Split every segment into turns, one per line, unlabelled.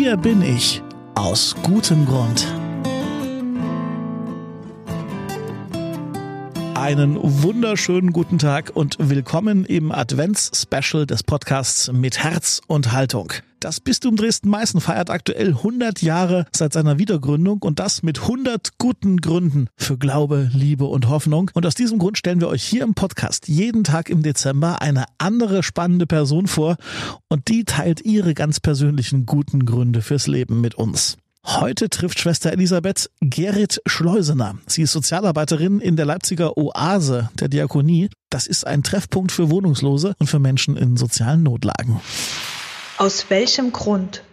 Hier bin ich aus gutem Grund. Einen wunderschönen guten Tag und willkommen im Advents-Special des Podcasts mit Herz und Haltung. Das Bistum Dresden-Meißen feiert aktuell 100 Jahre seit seiner Wiedergründung und das mit 100 guten Gründen für Glaube, Liebe und Hoffnung. Und aus diesem Grund stellen wir euch hier im Podcast jeden Tag im Dezember eine andere spannende Person vor und die teilt ihre ganz persönlichen guten Gründe fürs Leben mit uns. Heute trifft Schwester Elisabeth Gerrit Schleusener. Sie ist Sozialarbeiterin in der Leipziger Oase der Diakonie. Das ist ein Treffpunkt für Wohnungslose und für Menschen in sozialen Notlagen.
Aus welchem Grund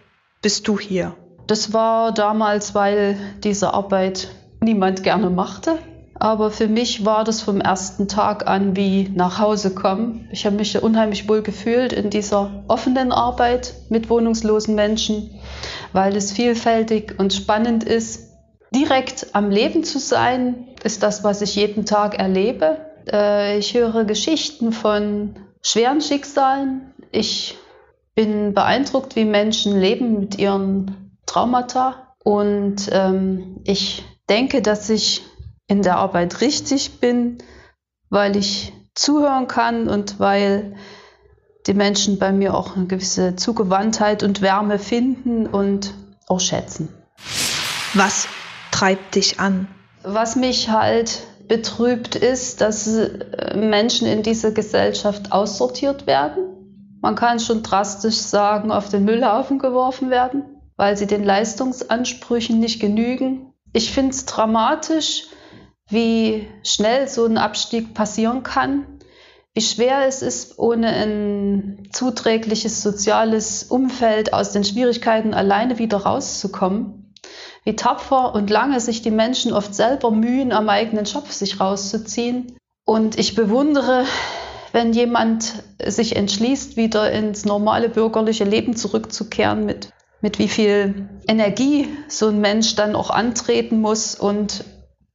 bist du hier?
Das war damals, weil diese Arbeit niemand gerne machte. Aber für mich war das vom ersten Tag an wie nach Hause kommen. Ich habe mich unheimlich wohl gefühlt in dieser offenen Arbeit mit wohnungslosen Menschen, weil es vielfältig und spannend ist. Direkt am Leben zu sein, ist das, was ich jeden Tag erlebe. Äh, ich höre Geschichten von schweren Schicksalen. Ich bin beeindruckt, wie Menschen leben mit ihren Traumata. Und ähm, ich denke, dass ich in der Arbeit richtig bin, weil ich zuhören kann und weil die Menschen bei mir auch eine gewisse Zugewandtheit und Wärme finden und auch schätzen.
Was treibt dich an?
Was mich halt betrübt ist, dass Menschen in dieser Gesellschaft aussortiert werden man kann schon drastisch sagen, auf den Müllhaufen geworfen werden, weil sie den Leistungsansprüchen nicht genügen. Ich finde es dramatisch, wie schnell so ein Abstieg passieren kann, wie schwer es ist, ohne ein zuträgliches soziales Umfeld aus den Schwierigkeiten alleine wieder rauszukommen, wie tapfer und lange sich die Menschen oft selber mühen, am eigenen Schopf sich rauszuziehen. Und ich bewundere wenn jemand sich entschließt, wieder ins normale bürgerliche Leben zurückzukehren, mit, mit wie viel Energie so ein Mensch dann auch antreten muss. Und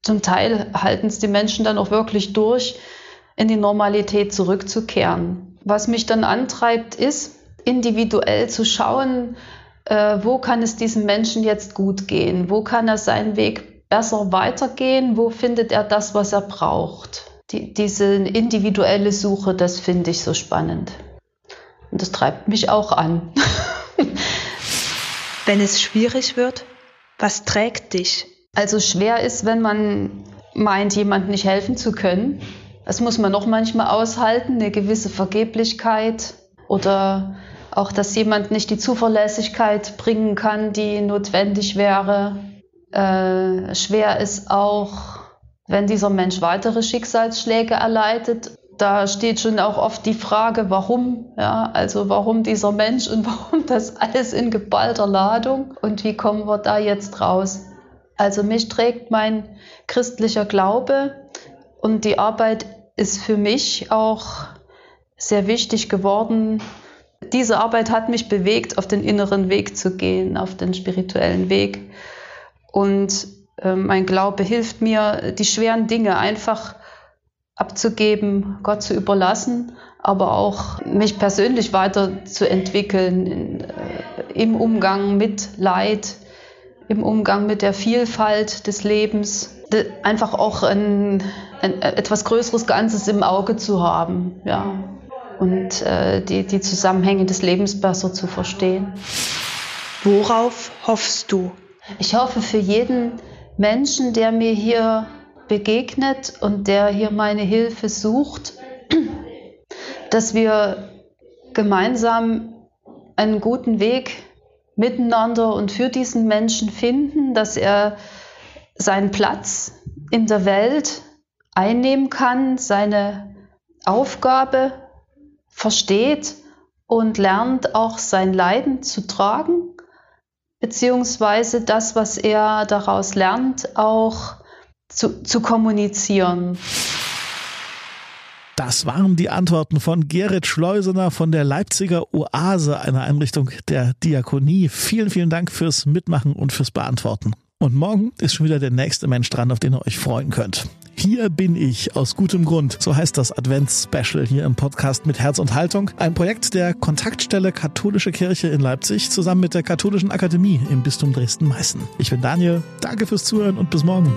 zum Teil halten es die Menschen dann auch wirklich durch, in die Normalität zurückzukehren. Was mich dann antreibt, ist, individuell zu schauen, äh, wo kann es diesem Menschen jetzt gut gehen, wo kann er seinen Weg besser weitergehen, wo findet er das, was er braucht die, diese individuelle Suche, das finde ich so spannend. Und das treibt mich auch an.
wenn es schwierig wird, was trägt dich?
Also schwer ist, wenn man meint, jemandem nicht helfen zu können. Das muss man noch manchmal aushalten, eine gewisse Vergeblichkeit oder auch, dass jemand nicht die Zuverlässigkeit bringen kann, die notwendig wäre. Äh, schwer ist auch, wenn dieser Mensch weitere Schicksalsschläge erleidet, da steht schon auch oft die Frage, warum, ja, also warum dieser Mensch und warum das alles in geballter Ladung und wie kommen wir da jetzt raus? Also mich trägt mein christlicher Glaube und die Arbeit ist für mich auch sehr wichtig geworden. Diese Arbeit hat mich bewegt, auf den inneren Weg zu gehen, auf den spirituellen Weg. Und ähm, mein Glaube hilft mir, die schweren Dinge einfach abzugeben, Gott zu überlassen, aber auch mich persönlich weiterzuentwickeln in, äh, im Umgang mit Leid, im Umgang mit der Vielfalt des Lebens, einfach auch ein, ein etwas größeres Ganzes im Auge zu haben, ja, und äh, die, die Zusammenhänge des Lebens besser zu verstehen.
Worauf hoffst du?
Ich hoffe für jeden, Menschen, der mir hier begegnet und der hier meine Hilfe sucht, dass wir gemeinsam einen guten Weg miteinander und für diesen Menschen finden, dass er seinen Platz in der Welt einnehmen kann, seine Aufgabe versteht und lernt auch sein Leiden zu tragen beziehungsweise das, was er daraus lernt, auch zu, zu kommunizieren.
Das waren die Antworten von Gerrit Schleusener von der Leipziger Oase, einer Einrichtung der Diakonie. Vielen, vielen Dank fürs Mitmachen und fürs Beantworten. Und morgen ist schon wieder der nächste Mensch dran, auf den ihr euch freuen könnt. Hier bin ich aus gutem Grund. So heißt das Advents-Special hier im Podcast mit Herz und Haltung. Ein Projekt der Kontaktstelle Katholische Kirche in Leipzig zusammen mit der Katholischen Akademie im Bistum Dresden-Meißen. Ich bin Daniel. Danke fürs Zuhören und bis morgen.